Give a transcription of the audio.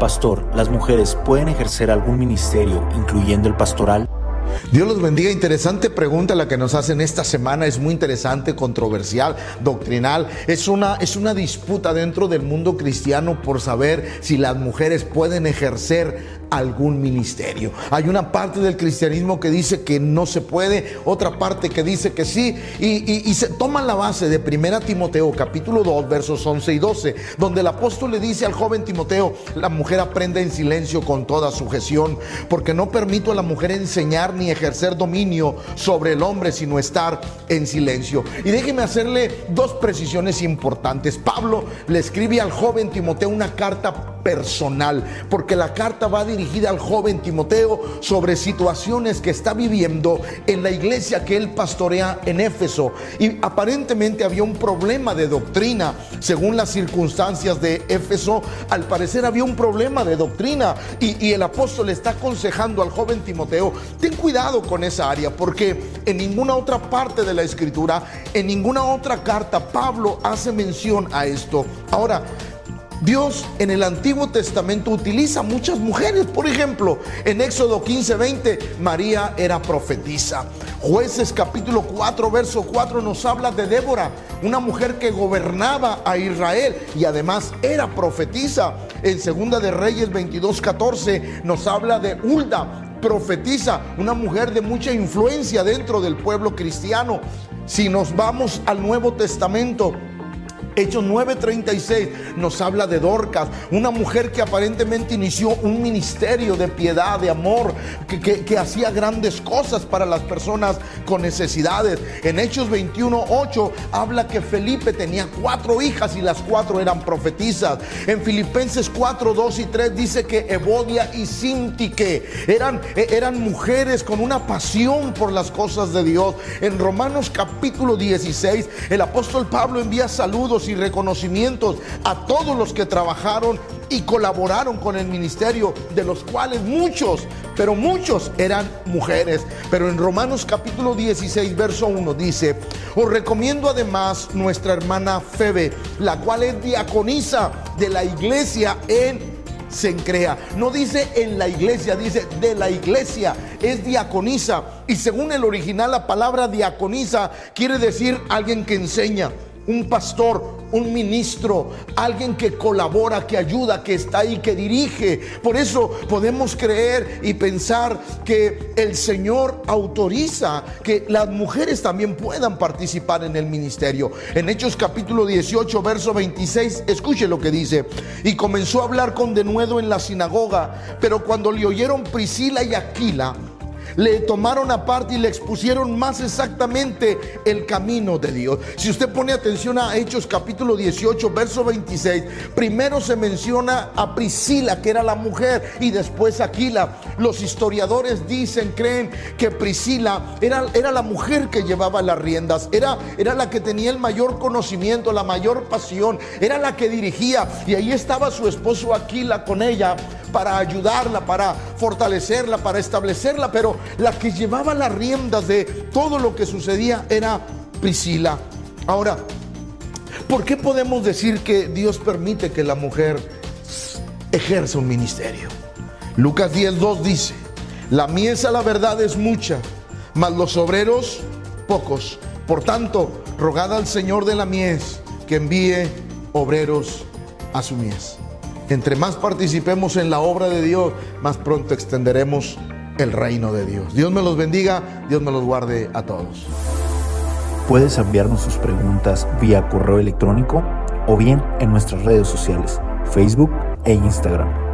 Pastor, ¿las mujeres pueden ejercer algún ministerio, incluyendo el pastoral? Dios los bendiga. Interesante pregunta la que nos hacen esta semana. Es muy interesante, controversial, doctrinal. Es una, es una disputa dentro del mundo cristiano por saber si las mujeres pueden ejercer algún ministerio. Hay una parte del cristianismo que dice que no se puede, otra parte que dice que sí, y, se toma la base de 1 Timoteo capítulo 2 versos 11 y 12, donde el apóstol le dice al joven Timoteo, la mujer aprende en silencio con toda sujeción, porque no permito a la mujer enseñar ni ejercer dominio sobre el hombre, sino estar en silencio. Y déjeme hacerle dos precisiones importantes. Pablo le escribe al joven Timoteo una carta personal, porque la carta va dirigida al joven Timoteo sobre situaciones que está viviendo en la iglesia que él pastorea en Éfeso. Y aparentemente había un problema de doctrina, según las circunstancias de Éfeso, al parecer había un problema de doctrina y, el apóstol está aconsejando al joven Timoteo, ten cuidado con esa área, porque en ninguna otra parte de la escritura, en ninguna otra carta, Pablo hace mención a esto. Ahora, Dios en el Antiguo Testamento utiliza muchas mujeres. Por ejemplo, en Éxodo 15, 20, María era profetisa. Jueces capítulo 4, verso 4 nos habla de Débora, una mujer que gobernaba a Israel y además era profetisa. En Segunda de Reyes 22, 14 nos habla de Hulda, profetiza, una mujer de mucha influencia dentro del pueblo cristiano. Si nos vamos al Nuevo Testamento, Hechos 9:36 nos habla de Dorcas, una mujer que aparentemente inició un ministerio de piedad, de amor, que, hacía grandes cosas para las personas con necesidades. En Hechos 21:8 habla que Felipe tenía cuatro hijas y las cuatro eran profetizas. En Filipenses 4, 2 y 3 dice que Evodia y Sintique eran, e, eran mujeres con una pasión por las cosas de Dios. En Romanos capítulo 16 el apóstol Pablo envía saludos y reconocimientos a todos los que trabajaron y colaboraron con el ministerio, de los cuales muchos, pero muchos eran mujeres. Pero en Romanos capítulo 16, verso 1 dice, os recomiendo además nuestra hermana Febe, la cual es diaconisa de la iglesia en Sencrea. No dice en la iglesia, dice de la iglesia. Es diaconisa. Y según el original, la palabra diaconisa quiere decir alguien que enseña un pastor, un ministro, alguien que colabora, que ayuda, que está ahí, que dirige. Por eso podemos creer y pensar que el Señor autoriza que las mujeres también puedan participar en el ministerio. En Hechos capítulo 18, verso 26, escuche lo que dice. Y comenzó a hablar con denuedo en la sinagoga, pero cuando le oyeron Priscila y Aquila, le tomaron aparte y le expusieron más exactamente el camino de Dios. Si usted pone atención a Hechos capítulo 18, verso 26, primero se menciona a Priscila, que era la mujer, y después Aquila. Los historiadores dicen, creen que Priscila era, era la mujer que llevaba las riendas, era, era la que tenía el mayor conocimiento, la mayor pasión, era la que dirigía, y ahí estaba su esposo Aquila con ella para ayudarla, para fortalecerla, para establecerla, pero la que llevaba las riendas de todo lo que sucedía era Priscila. Ahora, ¿por qué podemos decir que Dios permite que la mujer ejerza un ministerio? Lucas 10.2 dice, la miesa la verdad es mucha, mas los obreros pocos. Por tanto, rogad al Señor de la mies que envíe obreros a su mies. Entre más participemos en la obra de Dios, más pronto extenderemos el reino de Dios. Dios me los bendiga, Dios me los guarde a todos. Puedes enviarnos sus preguntas vía correo electrónico o bien en nuestras redes sociales, Facebook e Instagram